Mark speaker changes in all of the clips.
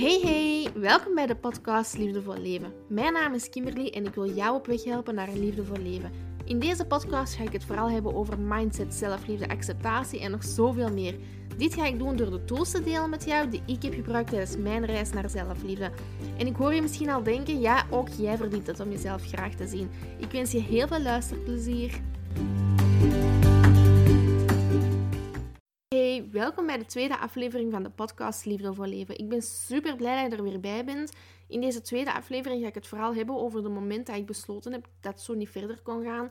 Speaker 1: Hey hey, welkom bij de podcast Liefdevol Leven. Mijn naam is Kimberly en ik wil jou op weg helpen naar een liefdevol leven. In deze podcast ga ik het vooral hebben over mindset, zelfliefde, acceptatie en nog zoveel meer. Dit ga ik doen door de tools te delen met jou die ik heb gebruikt tijdens mijn reis naar zelfliefde. En ik hoor je misschien al denken, ja, ook jij verdient het om jezelf graag te zien. Ik wens je heel veel luisterplezier. Welkom bij de tweede aflevering van de podcast Liefde voor Leven. Ik ben super blij dat je er weer bij bent. In deze tweede aflevering ga ik het vooral hebben over de moment dat ik besloten heb dat het zo niet verder kon gaan.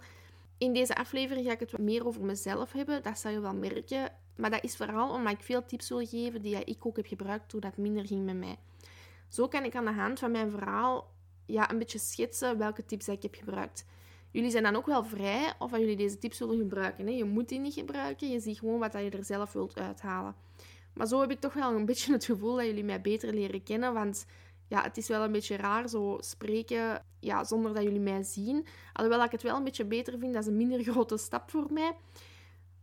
Speaker 1: In deze aflevering ga ik het wat meer over mezelf hebben, dat zal je wel merken. Maar dat is vooral omdat ik veel tips wil geven die ik ook heb gebruikt toen dat minder ging met mij. Zo kan ik aan de hand van mijn verhaal ja, een beetje schetsen welke tips ik heb gebruikt. Jullie zijn dan ook wel vrij of jullie deze tips willen gebruiken. Hè? Je moet die niet gebruiken, je ziet gewoon wat je er zelf wilt uithalen. Maar zo heb ik toch wel een beetje het gevoel dat jullie mij beter leren kennen, want ja, het is wel een beetje raar zo spreken ja, zonder dat jullie mij zien. Alhoewel ik het wel een beetje beter vind, dat is een minder grote stap voor mij.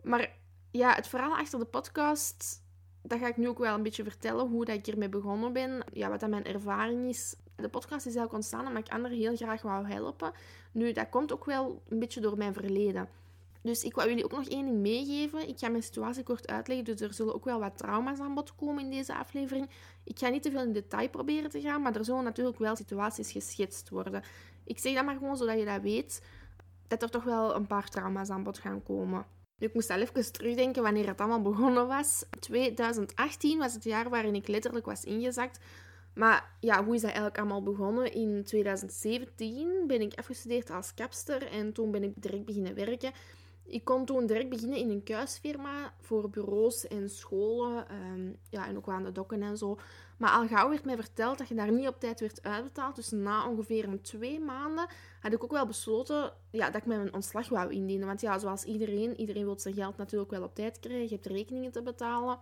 Speaker 1: Maar ja, het verhaal achter de podcast, dat ga ik nu ook wel een beetje vertellen, hoe dat ik ermee begonnen ben. Ja, wat dat mijn ervaring is. De podcast is eigenlijk ontstaan omdat ik anderen heel graag wou helpen. Nu, dat komt ook wel een beetje door mijn verleden. Dus ik wou jullie ook nog één ding meegeven. Ik ga mijn situatie kort uitleggen, dus er zullen ook wel wat trauma's aan bod komen in deze aflevering. Ik ga niet te veel in detail proberen te gaan, maar er zullen natuurlijk wel situaties geschetst worden. Ik zeg dat maar gewoon zodat je dat weet, dat er toch wel een paar trauma's aan bod gaan komen. ik moest al even terugdenken wanneer het allemaal begonnen was. 2018 was het jaar waarin ik letterlijk was ingezakt. Maar ja, hoe is dat eigenlijk allemaal begonnen? In 2017 ben ik afgestudeerd als kapster en toen ben ik direct beginnen werken. Ik kon toen direct beginnen in een kuisfirma voor bureaus en scholen. Ehm, ja, en ook aan de dokken en zo. Maar al gauw werd mij verteld dat je daar niet op tijd werd uitbetaald. Dus na ongeveer een twee maanden had ik ook wel besloten ja, dat ik mijn ontslag wou indienen. Want ja, zoals iedereen, iedereen wil zijn geld natuurlijk wel op tijd krijgen. Je hebt rekeningen te betalen.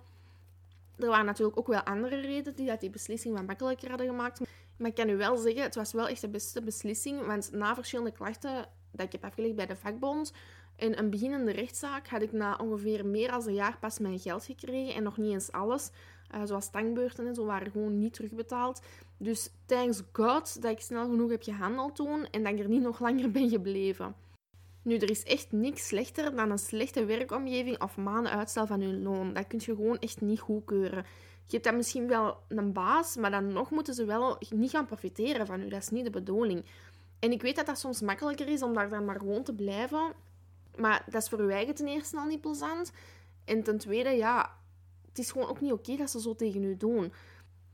Speaker 1: Er waren natuurlijk ook wel andere redenen die dat die beslissing wat makkelijker hadden gemaakt. Maar ik kan u wel zeggen, het was wel echt de beste beslissing. Want na verschillende klachten dat ik heb afgelegd bij de vakbond en een beginnende rechtszaak had ik na ongeveer meer dan een jaar pas mijn geld gekregen. En nog niet eens alles. Uh, zoals tankbeurten en zo waren gewoon niet terugbetaald. Dus thanks God dat ik snel genoeg heb gehandeld toen en dat ik er niet nog langer ben gebleven. Nu, er is echt niks slechter dan een slechte werkomgeving of maanden uitstel van je loon. Dat kun je gewoon echt niet goedkeuren. Je hebt dan misschien wel een baas, maar dan nog moeten ze wel niet gaan profiteren van u. Dat is niet de bedoeling. En ik weet dat dat soms makkelijker is om daar dan maar gewoon te blijven. Maar dat is voor uw eigen ten eerste al niet plezant. En ten tweede, ja, het is gewoon ook niet oké dat ze zo tegen u doen.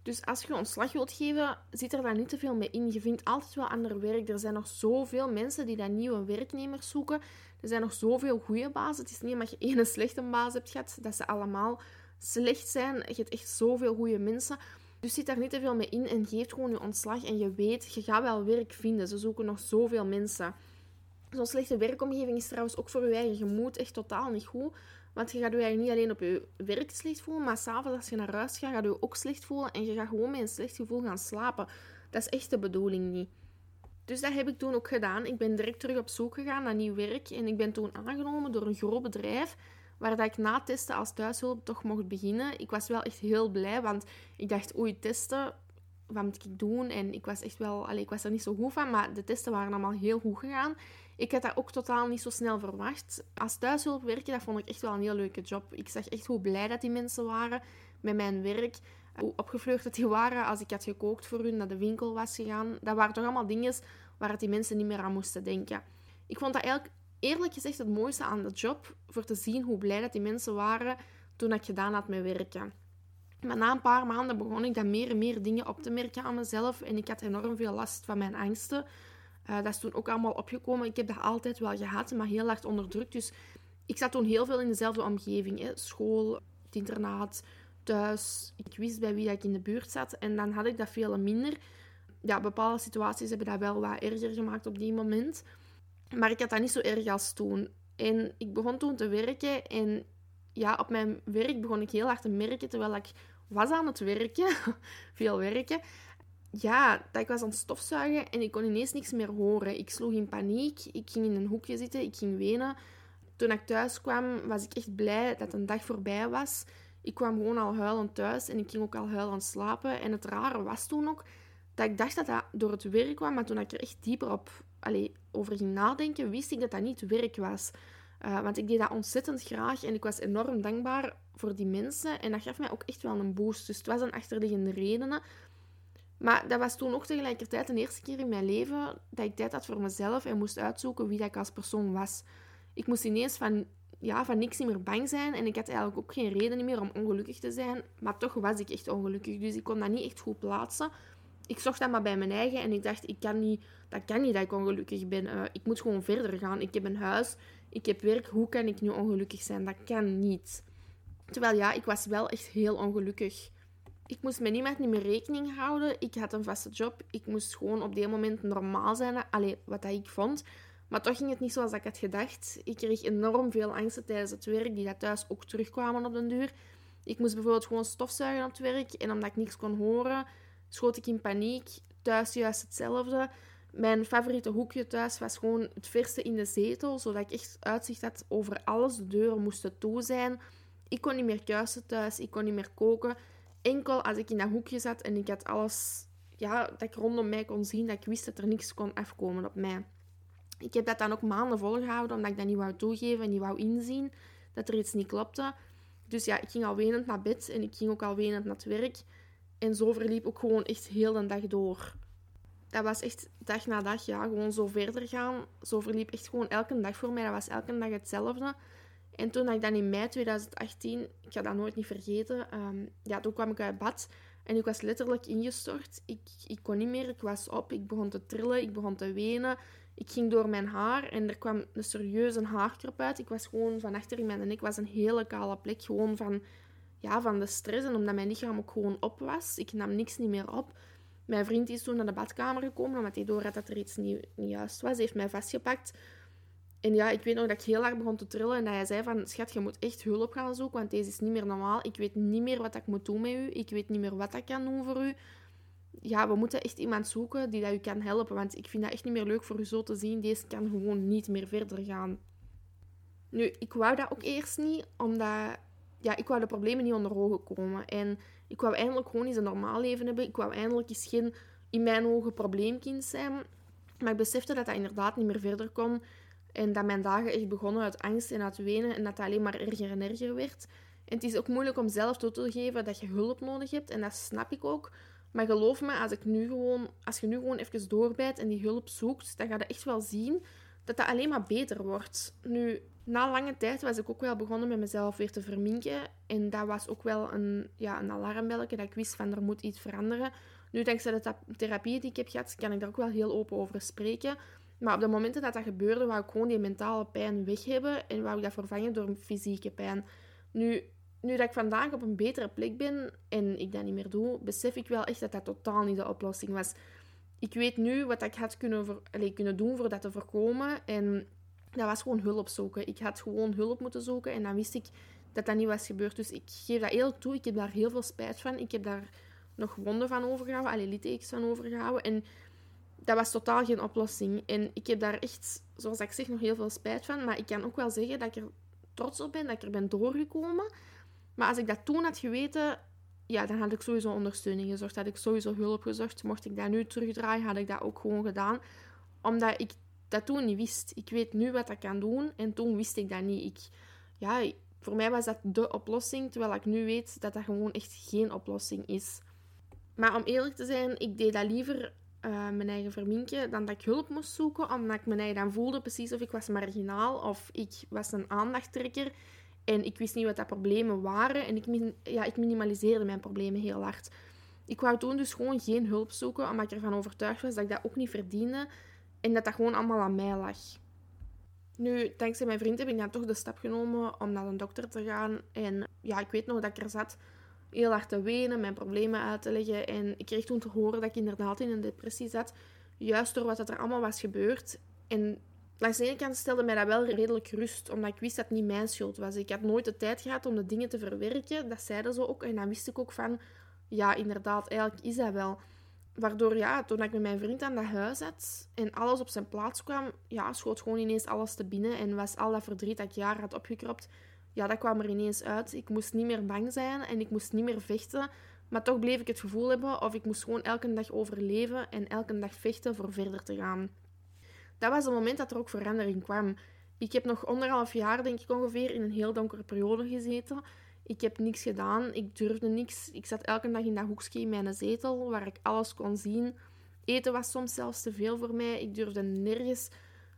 Speaker 1: Dus als je ontslag wilt geven, zit er dan niet te veel mee in. Je vindt altijd wel ander werk. Er zijn nog zoveel mensen die dan nieuwe werknemers zoeken. Er zijn nog zoveel goede bazen. Het is niet omdat je één slechte baas hebt gehad, dat ze allemaal slecht zijn. Je hebt echt zoveel goede mensen. Dus zit daar niet te veel mee in en geef gewoon je ontslag. En je weet, je gaat wel werk vinden. Ze zoeken nog zoveel mensen. Zo'n slechte werkomgeving is trouwens ook voor je eigen gemoed echt totaal niet goed. Want je gaat je eigenlijk niet alleen op je werk slecht voelen, maar s'avonds als je naar huis gaat, ga je je ook slecht voelen. En je gaat gewoon met een slecht gevoel gaan slapen. Dat is echt de bedoeling niet. Dus dat heb ik toen ook gedaan. Ik ben direct terug op zoek gegaan naar nieuw werk. En ik ben toen aangenomen door een groot bedrijf waar dat ik na testen als thuishulp toch mocht beginnen. Ik was wel echt heel blij, want ik dacht, oei, testen, wat moet ik doen? En ik was echt wel, allez, ik was er niet zo goed van, maar de testen waren allemaal heel goed gegaan. Ik had dat ook totaal niet zo snel verwacht. Als thuishulp werken, dat vond ik echt wel een heel leuke job. Ik zag echt hoe blij dat die mensen waren met mijn werk. Hoe opgevleugd dat die waren als ik had gekookt voor hun, naar de winkel was gegaan. Dat waren toch allemaal dingen waar die mensen niet meer aan moesten denken. Ik vond dat eigenlijk eerlijk gezegd het mooiste aan de job, voor te zien hoe blij dat die mensen waren toen ik gedaan had met werken. Maar na een paar maanden begon ik dan meer en meer dingen op te merken aan mezelf en ik had enorm veel last van mijn angsten. Uh, dat is toen ook allemaal opgekomen. Ik heb dat altijd wel gehad, maar heel hard onderdrukt. Dus ik zat toen heel veel in dezelfde omgeving. Hè. School, het internaat, thuis. Ik wist bij wie dat ik in de buurt zat. En dan had ik dat veel minder. Ja, bepaalde situaties hebben dat wel wat erger gemaakt op die moment. Maar ik had dat niet zo erg als toen. En ik begon toen te werken. En ja, op mijn werk begon ik heel hard te merken, terwijl ik was aan het werken, veel werken, ja, dat ik was aan het stofzuigen en ik kon ineens niks meer horen. Ik sloeg in paniek, ik ging in een hoekje zitten, ik ging wenen. Toen ik thuis kwam, was ik echt blij dat een dag voorbij was. Ik kwam gewoon al huilend thuis en ik ging ook al huilend slapen. En het rare was toen ook dat ik dacht dat dat door het werk kwam, maar toen ik er echt dieper op, allee, over ging nadenken, wist ik dat dat niet werk was. Uh, want ik deed dat ontzettend graag en ik was enorm dankbaar voor die mensen. En dat gaf mij ook echt wel een boost. Dus het was een achterliggende redenen. Maar dat was toen ook tegelijkertijd de eerste keer in mijn leven dat ik tijd had voor mezelf en moest uitzoeken wie dat ik als persoon was. Ik moest ineens van, ja, van niks meer bang zijn en ik had eigenlijk ook geen reden meer om ongelukkig te zijn. Maar toch was ik echt ongelukkig, dus ik kon dat niet echt goed plaatsen. Ik zocht dat maar bij mijn eigen en ik dacht, ik kan niet, dat kan niet dat ik ongelukkig ben. Uh, ik moet gewoon verder gaan. Ik heb een huis, ik heb werk, hoe kan ik nu ongelukkig zijn? Dat kan niet. Terwijl ja, ik was wel echt heel ongelukkig. Ik moest met niemand niet meer rekening houden. Ik had een vaste job. Ik moest gewoon op die moment normaal zijn. Alleen wat dat ik vond. Maar toch ging het niet zoals ik had gedacht. Ik kreeg enorm veel angsten tijdens het werk, die dat thuis ook terugkwamen op den duur. Ik moest bijvoorbeeld gewoon stofzuigen op het werk. En omdat ik niks kon horen, schoot ik in paniek. Thuis juist hetzelfde. Mijn favoriete hoekje thuis was gewoon het verste in de zetel, zodat ik echt uitzicht had over alles. De deuren moesten toe zijn. Ik kon niet meer kuisen thuis, ik kon niet meer koken. Enkel als ik in dat hoekje zat en ik had alles ja, dat ik rondom mij kon zien, dat ik wist dat er niks kon afkomen op mij. Ik heb dat dan ook maanden volgehouden, omdat ik dat niet wou toegeven en niet wou inzien dat er iets niet klopte. Dus ja, ik ging al wenend naar bed en ik ging ook al wenend naar het werk. En zo verliep ook gewoon echt heel de dag door. Dat was echt dag na dag, ja, gewoon zo verder gaan. Zo verliep echt gewoon elke dag voor mij. Dat was elke dag hetzelfde. En toen ik dan in mei 2018, ik ga dat nooit niet vergeten, um, ja, toen kwam ik uit bad en ik was letterlijk ingestort. Ik, ik kon niet meer, ik was op, ik begon te trillen, ik begon te wenen. Ik ging door mijn haar en er kwam een serieuze haarkrop uit. Ik was gewoon van achter in mijn nek, was een hele kale plek, gewoon van, ja, van de stress en omdat mijn lichaam ook gewoon op was. Ik nam niks niet meer op. Mijn vriend is toen naar de badkamer gekomen, omdat hij door had dat er iets niet, niet juist was. Hij heeft mij vastgepakt. En ja, ik weet nog dat ik heel hard begon te trillen en dat hij zei van, schat, je moet echt hulp gaan zoeken, want deze is niet meer normaal. Ik weet niet meer wat ik moet doen met u. Ik weet niet meer wat ik kan doen voor u. Ja, we moeten echt iemand zoeken die dat u kan helpen, want ik vind dat echt niet meer leuk voor u zo te zien. Deze kan gewoon niet meer verder gaan. Nu, ik wou dat ook eerst niet, omdat ja, ik wou de problemen niet onder ogen komen. En ik wou eindelijk gewoon eens een normaal leven hebben. Ik wou eindelijk eens geen, in mijn ogen, probleemkind zijn. Maar ik besefte dat dat inderdaad niet meer verder kon. En dat mijn dagen echt begonnen uit angst en uit wenen en dat alleen maar erger en erger werd. En het is ook moeilijk om zelf toe te geven dat je hulp nodig hebt en dat snap ik ook. Maar geloof me, als, ik nu gewoon, als je nu gewoon even doorbijt en die hulp zoekt, dan ga je echt wel zien dat dat alleen maar beter wordt. Nu, na lange tijd was ik ook wel begonnen met mezelf weer te verminken. En dat was ook wel een, ja, een alarmbelletje dat ik wist van er moet iets veranderen. Nu, dankzij de therapie die ik heb gehad, kan ik daar ook wel heel open over spreken. Maar op de momenten dat dat gebeurde, wou ik gewoon die mentale pijn weg hebben en wou ik dat vervangen door fysieke pijn. Nu, nu dat ik vandaag op een betere plek ben en ik dat niet meer doe, besef ik wel echt dat dat totaal niet de oplossing was. Ik weet nu wat ik had kunnen, voor, kunnen doen voor dat te voorkomen. En dat was gewoon hulp zoeken. Ik had gewoon hulp moeten zoeken en dan wist ik dat dat niet was gebeurd. Dus ik geef dat eerlijk toe. Ik heb daar heel veel spijt van. Ik heb daar nog wonden van overgehouden, alle littekens van overgehouden. En dat was totaal geen oplossing. En ik heb daar echt, zoals ik zeg, nog heel veel spijt van. Maar ik kan ook wel zeggen dat ik er trots op ben, dat ik er ben doorgekomen. Maar als ik dat toen had geweten, ja, dan had ik sowieso ondersteuning gezocht. Had ik sowieso hulp gezocht. Mocht ik dat nu terugdraaien, had ik dat ook gewoon gedaan. Omdat ik dat toen niet wist. Ik weet nu wat ik kan doen en toen wist ik dat niet. Ik, ja, voor mij was dat de oplossing, terwijl ik nu weet dat dat gewoon echt geen oplossing is. Maar om eerlijk te zijn, ik deed dat liever uh, mijn eigen verminken dan dat ik hulp moest zoeken, omdat ik eigen dan voelde precies of ik was marginaal of ik was een aandachttrekker en ik wist niet wat dat problemen waren en ik, ja, ik minimaliseerde mijn problemen heel hard. Ik wou toen dus gewoon geen hulp zoeken, omdat ik ervan overtuigd was dat ik dat ook niet verdiende en dat dat gewoon allemaal aan mij lag. Nu, dankzij mijn vriend heb ik dan toch de stap genomen om naar een dokter te gaan. En ja, ik weet nog dat ik er zat heel hard te wenen, mijn problemen uit te leggen. En ik kreeg toen te horen dat ik inderdaad in een depressie zat. Juist door wat er allemaal was gebeurd. En langs de ene kant stelde mij dat wel redelijk rust, omdat ik wist dat het niet mijn schuld was. Ik had nooit de tijd gehad om de dingen te verwerken. Dat zeiden ze ook. En dan wist ik ook van, ja, inderdaad, eigenlijk is dat wel. Waardoor, ja, toen ik met mijn vriend aan dat huis zat en alles op zijn plaats kwam, ja, schoot gewoon ineens alles te binnen en was al dat verdriet dat ik jaren had opgekropt, ja, dat kwam er ineens uit. Ik moest niet meer bang zijn en ik moest niet meer vechten. Maar toch bleef ik het gevoel hebben of ik moest gewoon elke dag overleven en elke dag vechten voor verder te gaan. Dat was het moment dat er ook verandering kwam. Ik heb nog anderhalf jaar, denk ik ongeveer, in een heel donkere periode gezeten. Ik heb niks gedaan, ik durfde niks. Ik zat elke dag in dat hoekje in mijn zetel, waar ik alles kon zien. Eten was soms zelfs te veel voor mij. Ik durfde nergens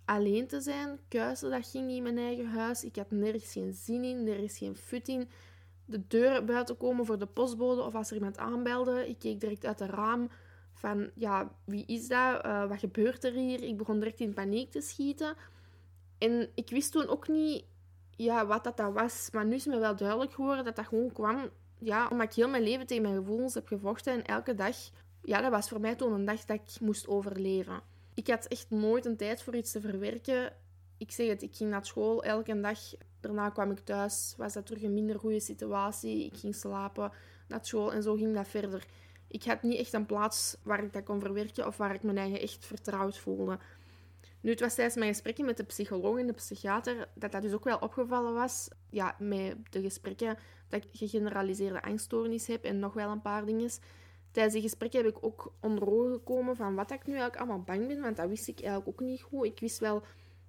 Speaker 1: alleen te zijn. Kuisen, dat ging niet in mijn eigen huis. Ik had nergens geen zin in, nergens geen fut in. De deur buiten komen voor de postbode of als er iemand aanbelde. Ik keek direct uit het raam van, ja, wie is dat? Uh, wat gebeurt er hier? Ik begon direct in paniek te schieten. En ik wist toen ook niet ja, wat dat, dat was. Maar nu is me wel duidelijk geworden dat dat gewoon kwam... Ja, omdat ik heel mijn leven tegen mijn gevoelens heb gevochten. En elke dag... Ja, dat was voor mij toen een dag dat ik moest overleven. Ik had echt nooit een tijd voor iets te verwerken. Ik zeg het, ik ging naar school elke dag. Daarna kwam ik thuis. Was dat terug een minder goede situatie. Ik ging slapen naar school en zo ging dat verder. Ik had niet echt een plaats waar ik dat kon verwerken of waar ik me eigen echt vertrouwd voelde. Nu, het was tijdens mijn gesprekken met de psycholoog en de psychiater dat dat dus ook wel opgevallen was. Ja, met de gesprekken dat ik gegeneraliseerde angststoornis heb en nog wel een paar dingen. Tijdens die gesprekken heb ik ook onder ogen gekomen van wat ik nu eigenlijk allemaal bang ben, want dat wist ik eigenlijk ook niet goed. Ik wist wel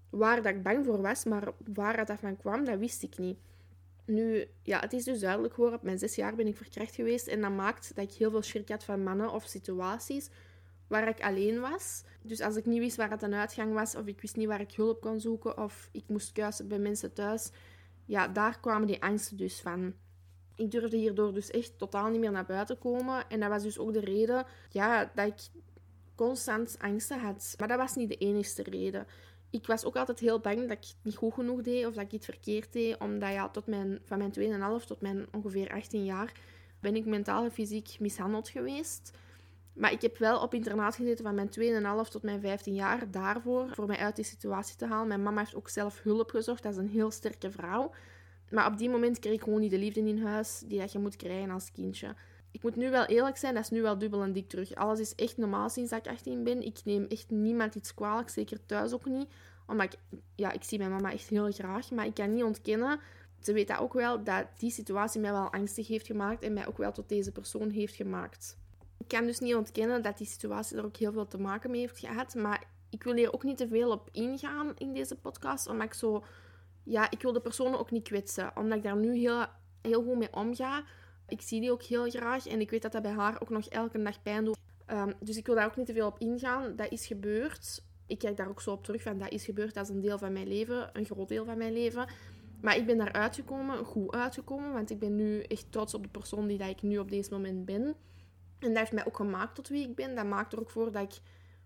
Speaker 1: waar dat ik bang voor was, maar waar dat van kwam, dat wist ik niet. Nu, ja, het is dus duidelijk geworden, op mijn zes jaar ben ik verkracht geweest en dat maakt dat ik heel veel schrik had van mannen of situaties waar ik alleen was. Dus als ik niet wist waar het een uitgang was, of ik wist niet waar ik hulp kon zoeken, of ik moest kuisen bij mensen thuis, ja, daar kwamen die angsten dus van. Ik durfde hierdoor dus echt totaal niet meer naar buiten komen. En dat was dus ook de reden ja, dat ik constant angsten had. Maar dat was niet de enige reden. Ik was ook altijd heel bang dat ik het niet goed genoeg deed of dat ik iets verkeerd deed. Omdat ja, tot mijn, van mijn 2,5 tot mijn ongeveer 18 jaar ben ik mentaal en fysiek mishandeld geweest. Maar ik heb wel op internaat gezeten van mijn 2,5 tot mijn 15 jaar daarvoor, voor mij uit die situatie te halen. Mijn mama heeft ook zelf hulp gezocht, dat is een heel sterke vrouw. Maar op die moment kreeg ik gewoon niet de liefde in huis die dat je moet krijgen als kindje. Ik moet nu wel eerlijk zijn, dat is nu wel dubbel en dik terug. Alles is echt normaal sinds dat ik 18 ben. Ik neem echt niemand iets kwalijk, zeker thuis ook niet. Omdat ik, ja, ik zie mijn mama echt heel graag, maar ik kan niet ontkennen ze weet dat ook wel, dat die situatie mij wel angstig heeft gemaakt en mij ook wel tot deze persoon heeft gemaakt. Ik kan dus niet ontkennen dat die situatie er ook heel veel te maken mee heeft gehad. Maar ik wil hier ook niet te veel op ingaan in deze podcast. Omdat ik zo... Ja, ik wil de personen ook niet kwetsen. Omdat ik daar nu heel, heel goed mee omga. Ik zie die ook heel graag. En ik weet dat dat bij haar ook nog elke dag pijn doet. Ehm, dus ik wil daar ook niet te veel op ingaan. Dat is gebeurd. Ik kijk daar ook zo op terug van dat is gebeurd. Dat is een deel van mijn leven. Een groot deel van mijn leven. Maar ik ben daar uitgekomen, goed uitgekomen. Want ik ben nu echt trots op de persoon die dat ik nu op deze moment ben. En dat heeft mij ook gemaakt tot wie ik ben. Dat maakt er ook voor dat ik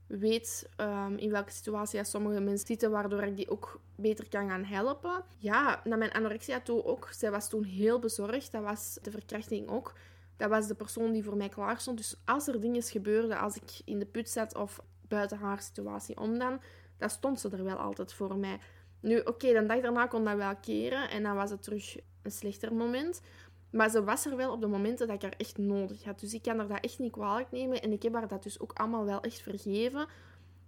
Speaker 1: weet um, in welke situatie sommige mensen zitten, waardoor ik die ook beter kan gaan helpen. Ja, naar mijn anorexia toe ook. Zij was toen heel bezorgd. Dat was de verkrachting ook. Dat was de persoon die voor mij klaar stond. Dus als er dingen gebeurden, als ik in de put zat of buiten haar situatie om dan, dan stond ze er wel altijd voor mij. Nu, oké, okay, de dag daarna kon dat wel keren en dan was het terug een slechter moment. Maar ze was er wel op de momenten dat ik haar echt nodig had. Dus ik kan haar dat echt niet kwalijk nemen. En ik heb haar dat dus ook allemaal wel echt vergeven.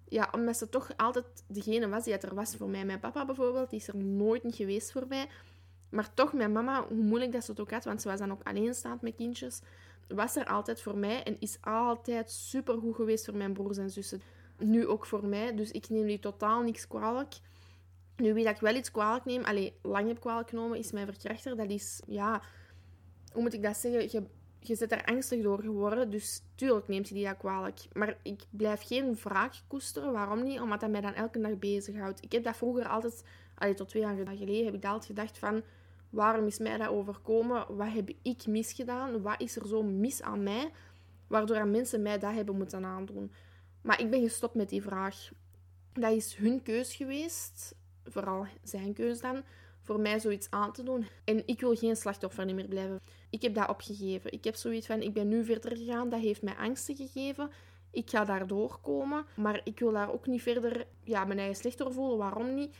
Speaker 1: Ja, omdat ze toch altijd degene was die het er was voor mij. Mijn papa bijvoorbeeld, die is er nooit niet geweest voor mij. Maar toch, mijn mama, hoe moeilijk dat ze het ook had, want ze was dan ook alleenstaand met kindjes, was er altijd voor mij en is altijd supergoed geweest voor mijn broers en zussen. Nu ook voor mij, dus ik neem die totaal niks kwalijk. Nu, wie dat ik wel iets kwalijk neem, alleen lang heb kwalijk genomen, is mijn verkrachter. Dat is, ja, hoe moet ik dat zeggen? Je, je zit er angstig door geworden, dus tuurlijk neemt hij die dat kwalijk. Maar ik blijf geen vraag koesteren. Waarom niet? Omdat dat mij dan elke dag bezighoudt. Ik heb dat vroeger altijd, allee, tot twee jaar geleden, heb ik altijd gedacht van... Waarom is mij dat overkomen? Wat heb ik misgedaan? Wat is er zo mis aan mij? Waardoor mensen mij dat hebben moeten aandoen. Maar ik ben gestopt met die vraag. Dat is hun keus geweest. Vooral zijn keus dan voor mij zoiets aan te doen. En ik wil geen slachtoffer meer blijven. Ik heb dat opgegeven. Ik heb zoiets van, ik ben nu verder gegaan. Dat heeft mij angsten gegeven. Ik ga daar doorkomen. Maar ik wil daar ook niet verder ja, mijn eigen slechter voelen. Waarom niet?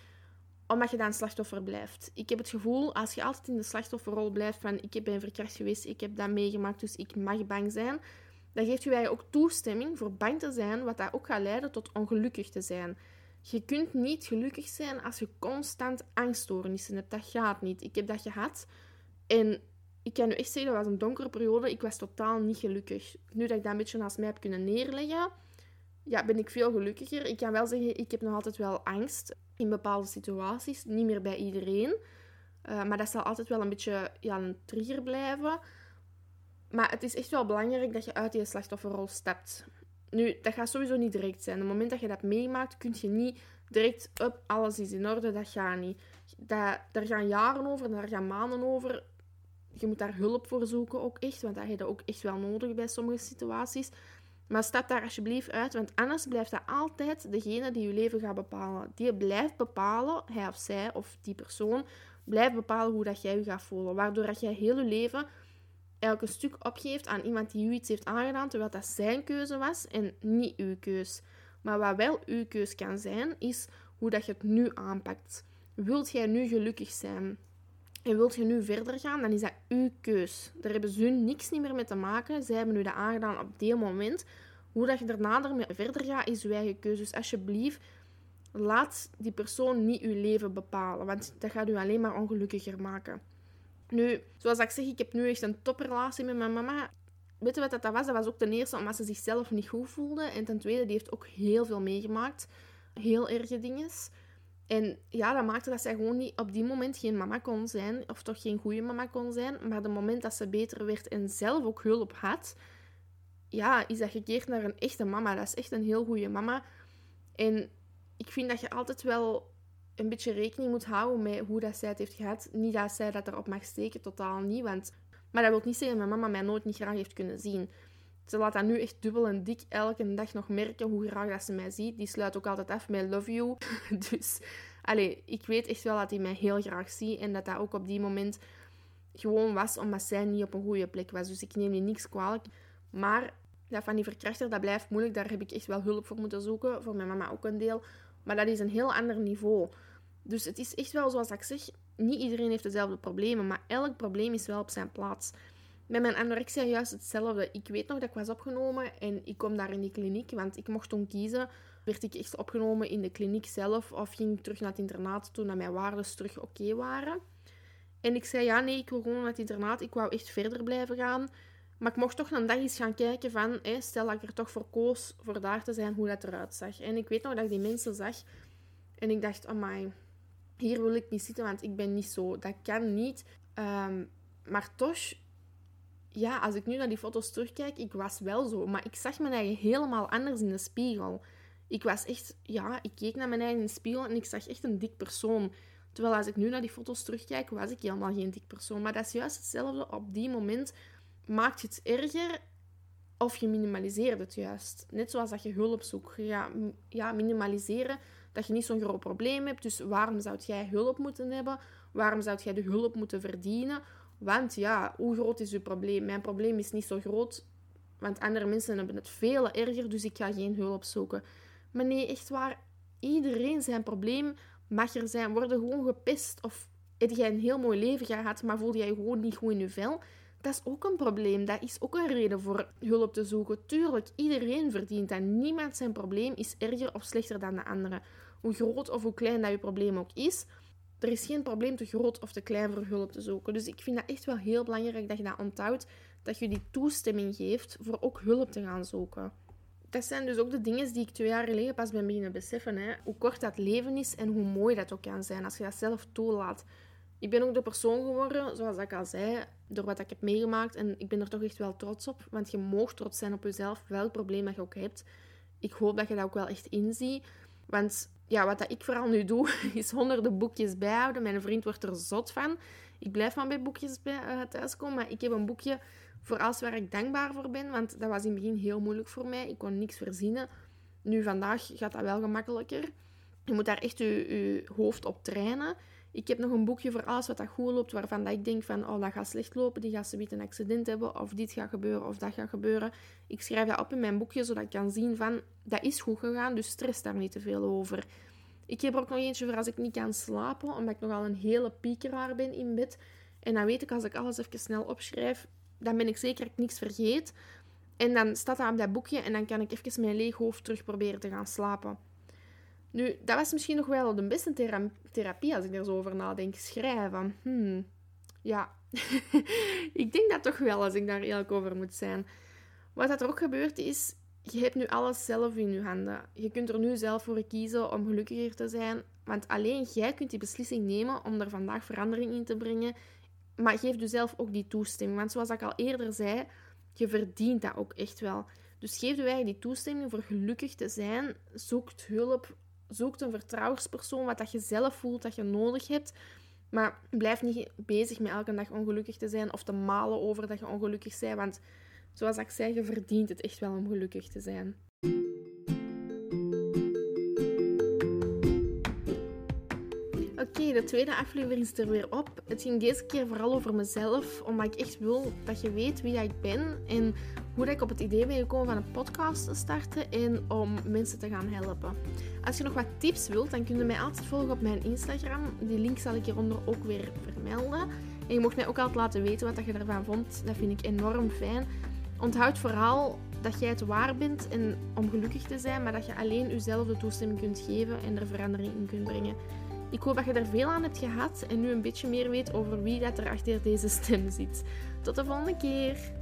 Speaker 1: Omdat je dan slachtoffer blijft. Ik heb het gevoel, als je altijd in de slachtofferrol blijft van ik ben verkracht geweest, ik heb dat meegemaakt, dus ik mag bang zijn, dan geeft je ook toestemming voor bang te zijn, wat dat ook gaat leiden tot ongelukkig te zijn. Je kunt niet gelukkig zijn als je constant angststoornissen hebt. Dat gaat niet. Ik heb dat gehad. En ik kan nu echt zeggen, dat was een donkere periode. Ik was totaal niet gelukkig. Nu dat ik dat een beetje naast mij heb kunnen neerleggen, ja, ben ik veel gelukkiger. Ik kan wel zeggen, ik heb nog altijd wel angst in bepaalde situaties. Niet meer bij iedereen. Uh, maar dat zal altijd wel een beetje ja, een trigger blijven. Maar het is echt wel belangrijk dat je uit die slachtofferrol stapt. Nu, dat gaat sowieso niet direct zijn. Op het moment dat je dat meemaakt, kun je niet direct op alles is in orde. Dat gaat niet. Dat, daar gaan jaren over, daar gaan maanden over. Je moet daar hulp voor zoeken ook echt, want dat heb je ook echt wel nodig bij sommige situaties. Maar stap daar alsjeblieft uit, want anders blijft dat altijd degene die je leven gaat bepalen. Die blijft bepalen, hij of zij of die persoon, blijft bepalen hoe dat jij je gaat voelen. Waardoor dat jij heel je leven een stuk opgeeft aan iemand die u iets heeft aangedaan, terwijl dat zijn keuze was en niet uw keus. Maar wat wel uw keus kan zijn, is hoe dat je het nu aanpakt. Wilt jij nu gelukkig zijn en wilt je nu verder gaan, dan is dat uw keus. Daar hebben ze niks niet meer mee te maken. Zij hebben u dat aangedaan op dit moment. Hoe dat je daarna ermee verder gaat, is uw eigen keuze. Dus alsjeblieft, laat die persoon niet uw leven bepalen, want dat gaat u alleen maar ongelukkiger maken. Nu, zoals ik zeg, ik heb nu echt een toprelatie met mijn mama. Weet je wat dat was? Dat was ook ten eerste omdat ze zichzelf niet goed voelde. En ten tweede, die heeft ook heel veel meegemaakt. Heel erge dingen. En ja, dat maakte dat zij gewoon niet op die moment geen mama kon zijn. Of toch geen goede mama kon zijn. Maar de moment dat ze beter werd en zelf ook hulp had... Ja, is dat gekeerd naar een echte mama. Dat is echt een heel goede mama. En ik vind dat je altijd wel een beetje rekening moet houden met hoe dat zij het heeft gehad. Niet dat zij dat erop mag steken, totaal niet. Want... Maar dat wil niet zeggen dat mijn mama mij nooit niet graag heeft kunnen zien. Ze laat dat nu echt dubbel en dik elke dag nog merken hoe graag dat ze mij ziet. Die sluit ook altijd af met love you. dus allez, ik weet echt wel dat hij mij heel graag ziet. En dat dat ook op die moment gewoon was omdat zij niet op een goede plek was. Dus ik neem die niks kwalijk. Maar dat van die verkrachter, dat blijft moeilijk. Daar heb ik echt wel hulp voor moeten zoeken. Voor mijn mama ook een deel. Maar dat is een heel ander niveau. Dus het is echt wel zoals ik zeg, niet iedereen heeft dezelfde problemen, maar elk probleem is wel op zijn plaats. Bij mijn anorexia juist hetzelfde. Ik weet nog dat ik was opgenomen en ik kom daar in die kliniek, want ik mocht toen kiezen. Werd ik echt opgenomen in de kliniek zelf of ging ik terug naar het internaat toen mijn waarden terug oké waren. En ik zei, ja, nee, ik wil gewoon naar het internaat. Ik wou echt verder blijven gaan. Maar ik mocht toch een dag eens gaan kijken van, stel dat ik er toch voor koos voor daar te zijn, hoe dat eruit zag. En ik weet nog dat ik die mensen zag en ik dacht, amai, hier wil ik niet zitten, want ik ben niet zo. Dat kan niet. Ehm, maar toch, ja, als ik nu naar die foto's terugkijk, ik was wel zo. Maar ik zag mijn eigen helemaal anders in de spiegel. Ik was echt, ja, ik keek naar mijn eigen in de spiegel en ik zag echt een dik persoon. Terwijl als ik nu naar die foto's terugkijk, was ik helemaal geen dik persoon. Maar dat is juist hetzelfde. Op die moment maakt je het erger of je minimaliseert het juist. Net zoals dat je hulp zoekt. Ja, ja minimaliseren dat je niet zo'n groot probleem hebt. Dus waarom zou jij hulp moeten hebben? Waarom zou jij de hulp moeten verdienen? Want ja, hoe groot is je probleem? Mijn probleem is niet zo groot, want andere mensen hebben het veel erger, dus ik ga geen hulp zoeken. Maar nee, echt waar, iedereen zijn probleem mag er zijn. Worden gewoon gepest of heb jij een heel mooi leven gehad, maar voel jij gewoon niet goed in je vel? Dat is ook een probleem. Dat is ook een reden voor hulp te zoeken. Tuurlijk, iedereen verdient dat. Niemand zijn probleem is erger of slechter dan de andere. Hoe groot of hoe klein dat je probleem ook is, er is geen probleem te groot of te klein voor hulp te zoeken. Dus ik vind dat echt wel heel belangrijk dat je dat onthoudt. Dat je die toestemming geeft voor ook hulp te gaan zoeken. Dat zijn dus ook de dingen die ik twee jaar geleden pas ben beginnen beseffen. Hè. Hoe kort dat leven is en hoe mooi dat ook kan zijn als je dat zelf toelaat. Ik ben ook de persoon geworden, zoals ik al zei, door wat ik heb meegemaakt. En ik ben er toch echt wel trots op. Want je mag trots zijn op jezelf, welk probleem je ook hebt. Ik hoop dat je dat ook wel echt inziet. Want ja, wat dat ik vooral nu doe, is honderden boekjes bijhouden. Mijn vriend wordt er zot van. Ik blijf maar bij boekjes bij, uh, thuiskomen. Maar ik heb een boekje voor alles waar ik dankbaar voor ben. Want dat was in het begin heel moeilijk voor mij. Ik kon niks verzinnen. Nu, vandaag gaat dat wel gemakkelijker. Je moet daar echt je, je hoofd op trainen. Ik heb nog een boekje voor alles wat dat goed loopt, waarvan dat ik denk van, oh, dat gaat slecht lopen, die gaat zoiets een accident hebben, of dit gaat gebeuren, of dat gaat gebeuren. Ik schrijf dat op in mijn boekje, zodat ik kan zien van, dat is goed gegaan, dus stress daar niet te veel over. Ik heb er ook nog eentje voor als ik niet kan slapen, omdat ik nogal een hele piekeraar ben in bed. En dan weet ik, als ik alles even snel opschrijf, dan ben ik zeker dat ik niks vergeet. En dan staat dat op dat boekje en dan kan ik even mijn leeg hoofd terug proberen te gaan slapen. Nu, dat was misschien nog wel de beste therapie als ik er zo over nadenk. Schrijven. Hmm. Ja, ik denk dat toch wel als ik daar eerlijk over moet zijn. Wat er ook gebeurt is, je hebt nu alles zelf in je handen. Je kunt er nu zelf voor kiezen om gelukkiger te zijn. Want alleen jij kunt die beslissing nemen om er vandaag verandering in te brengen. Maar geef jezelf ook die toestemming. Want zoals ik al eerder zei, je verdient dat ook echt wel. Dus geef je die toestemming voor gelukkig te zijn. Zoek hulp. Zoek een vertrouwenspersoon, wat dat je zelf voelt dat je nodig hebt. Maar blijf niet bezig met elke dag ongelukkig te zijn of te malen over dat je ongelukkig bent. Want zoals ik zei, je verdient het echt wel om gelukkig te zijn. Oké, de tweede aflevering is er weer op. Het ging deze keer vooral over mezelf, omdat ik echt wil dat je weet wie ik ben en hoe ik op het idee ben gekomen van een podcast te starten en om mensen te gaan helpen. Als je nog wat tips wilt, dan kun je mij altijd volgen op mijn Instagram. Die link zal ik hieronder ook weer vermelden. En je mocht mij ook altijd laten weten wat je ervan vond. Dat vind ik enorm fijn. Onthoud vooral dat jij het waar bent en om gelukkig te zijn, maar dat je alleen jezelf de toestemming kunt geven en er verandering in kunt brengen. Ik hoop dat je er veel aan hebt gehad en nu een beetje meer weet over wie dat er achter deze stem zit. Tot de volgende keer!